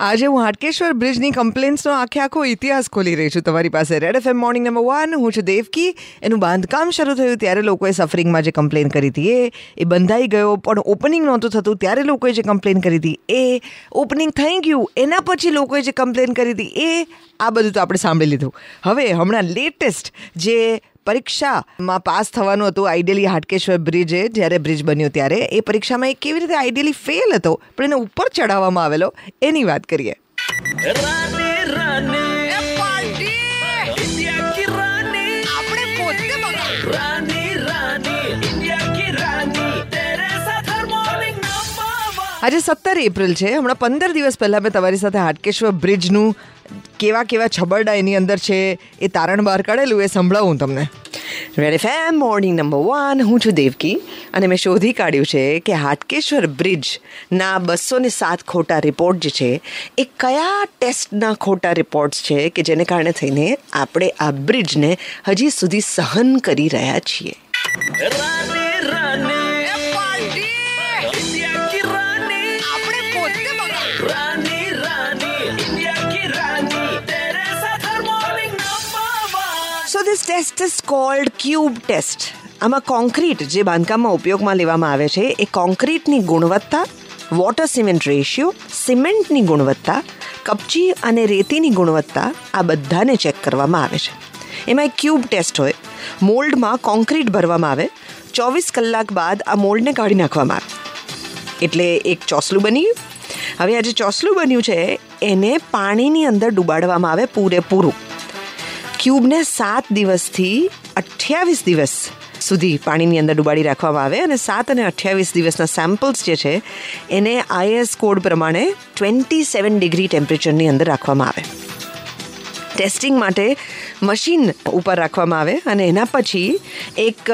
આજે હું હાટકેશ્વર બ્રિજની કમ્પ્લેન્ટ્સનો આખે આખો ઇતિહાસ ખોલી રહી છું. તમારી પાસે red FM morning number one હું છું દેવકી. એનું બાંધકામ શરૂ થયું ત્યારે લોકોએ સફરિંગમાં જે કમ્પ્લેન કરી હતી એ એ બંધાઈ ગયો. પણ ઓપનિંગ નહોતું થતું ત્યારે લોકોએ જે કમ્પ્લેન કરી હતી એ ઓપનિંગ થઈ ગયું. એના પછી લોકોએ જે કમ્પ્લેન કરી હતી એ, આ બધું તો આપણે સાંભળી લીધું. હવે હમણાં લેટેસ્ટ જે પરીક્ષામાં પાસ થવાનું હતું આઈડિયલી હાટકેશ્વર બ્રિજે જ્યારે બ્રિજ બન્યો ત્યારે. એ પરીક્ષામાં એ કેવી રીતે આઈડિયલી ફેલ હતો પણ એને ઉપર ચડાવવામાં આવેલો. એની વાત કરીએ. આજે સત્તર એપ્રિલ છે. હમણાં પંદર દિવસ પહેલાં મેં તમારી સાથે હાટકેશ્વર બ્રિજનું કેવા કેવા છબરડા એની અંદર છે એ તારણ બહાર કાઢેલું એ સંભળાવું તમને. Red FM morning number one હું છું દેવકી અને મેં શોધી કાઢ્યું છે કે હાટકેશ્વર બ્રિજના બસો ને સાત ખોટા રિપોર્ટ જે છે એ કયા ટેસ્ટના ખોટા રિપોર્ટ્સ છે કે જેને કારણે થઈને આપણે આ બ્રિજને હજી સુધી સહન કરી રહ્યા છીએ? One test is test cube test. આમાં કોન્ક્રીટ જે બાંધકામમાં ઉપયોગમાં લેવામાં આવે છે, એ કોન્ક્રીટની ગુણવત્તા વોટર સિમેન્ટ રેશિયો સિમેન્ટની ગુણવત્તા, કપચી અને રેતીની ગુણવત્તા, આ બધાને ચેક કરવામાં આવે છે. એમાં એક ક્યુબ ટેસ્ટ હોય. મોલ્ડમાં કોન્ક્રીટ ભરવામાં આવે. ચોવીસ કલાક બાદ આ મોલ્ડને કાઢી નાખવામાં આવે. એટલે એક ચોસલું બની હવે આ જે ચોસલું બન્યું છે, એને પાણીની અંદર ડુબાડવામાં આવે પૂરેપૂરું. ક્યુબને સાત દિવસથી અઠ્યાવીસ દિવસ સુધી પાણીની અંદર ડુબાડી રાખવામાં આવે અને સાત અને અઠ્યાવીસ દિવસના સેમ્પલ્સ જે છે, એને આઈએસ કોડ પ્રમાણે ટ્વેન્ટી સેવન ડિગ્રી ટેમ્પરેચરની અંદર રાખવામાં આવે. ટેસ્ટિંગ માટે મશીન ઉપર રાખવામાં આવે અને એના પછી એક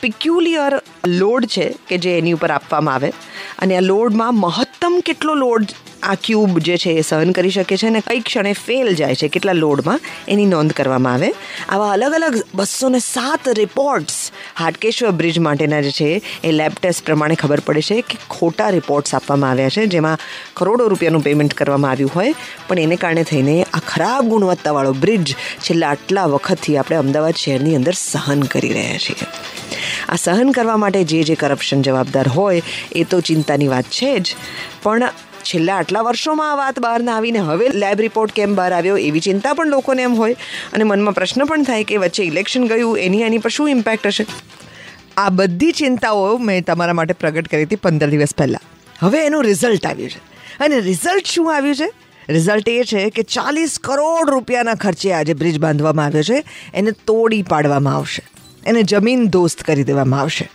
પિક્યુલિયર લોડ છે કે જે એની ઉપર આપવામાં આવે. અને આ લોડમાં મહત્તમ કેટલો લોડ આ ક્યુબ જે છે એ સહન કરી શકે છે અને કઈ ક્ષણે ફેલ જાય છે, કેટલા લોડમાં એની નોંધ કરવામાં આવે. આવા અલગ અલગ બસો ને સાત રિપોર્ટ્સ હાટકેશ્વર બ્રિજ માટેના જે છે, એ લેબ ટેસ્ટ પ્રમાણે ખબર પડે છે કે ખોટા રિપોર્ટ્સ આપવામાં આવ્યા છે, જેમાં કરોડો રૂપિયાનું પેમેન્ટ કરવામાં આવ્યું હોય. પણ એને કારણે થઈને આ ખરાબ ગુણવત્તાવાળો બ્રિજ છેલ્લા આટલા વખતથી આપણે અમદાવાદ શહેરની અંદર સહન કરી રહ્યા છીએ. આ સહન કરવા માટે જે જે કરપ્શન જવાબદાર હોય, એ તો ચિંતાની વાત છે જ. પણ છેલ્લા આટલા વર્ષોમાં આ વાત બહાર ના આવીને હવે લેબ રિપોર્ટ કેમ બહાર આવ્યો એવી ચિંતા પણ લોકોને એમ હોય અને મનમાં પ્રશ્ન પણ થાય કે વચ્ચે ઇલેક્શન ગયું, એની એની પર શું ઇમ્પેક્ટ હશે? આ બધી ચિંતાઓ મેં તમારા માટે પ્રગટ કરી હતી પંદર દિવસ પહેલાં. હવે એનું રિઝલ્ટ આવ્યું છે. અને રિઝલ્ટ શું આવ્યું છે? રિઝલ્ટ એ છે કે ચાલીસ કરોડ રૂપિયાના ખર્ચે આજે બ્રિજ બાંધવામાં આવ્યો છે. એને તોડી પાડવામાં આવશે. એને જમીન દોસ્ત કરી દેવામાં આવશે.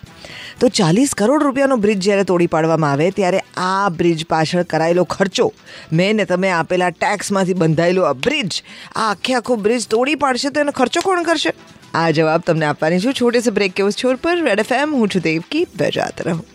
તો ચાલીસ કરોડ રૂપિયાનો બ્રિજ જ્યારે તોડી પાડવામાં આવે, ત્યારે આ બ્રિજ પાછળ કરાયેલો ખર્ચો, મેં ને તમે આપેલા ટેક્સમાંથી બંધાયેલો આ બ્રિજ, આ આખે આખો બ્રિજ તોડી પાડશે તો એનો ખર્ચો કોણ કરશે? આ જવાબ તમને આપવાની છું. છોટે સે બ્રેક કે છોર પર, રેડ એફએમ હું છું દેવકી, બજાત રહું.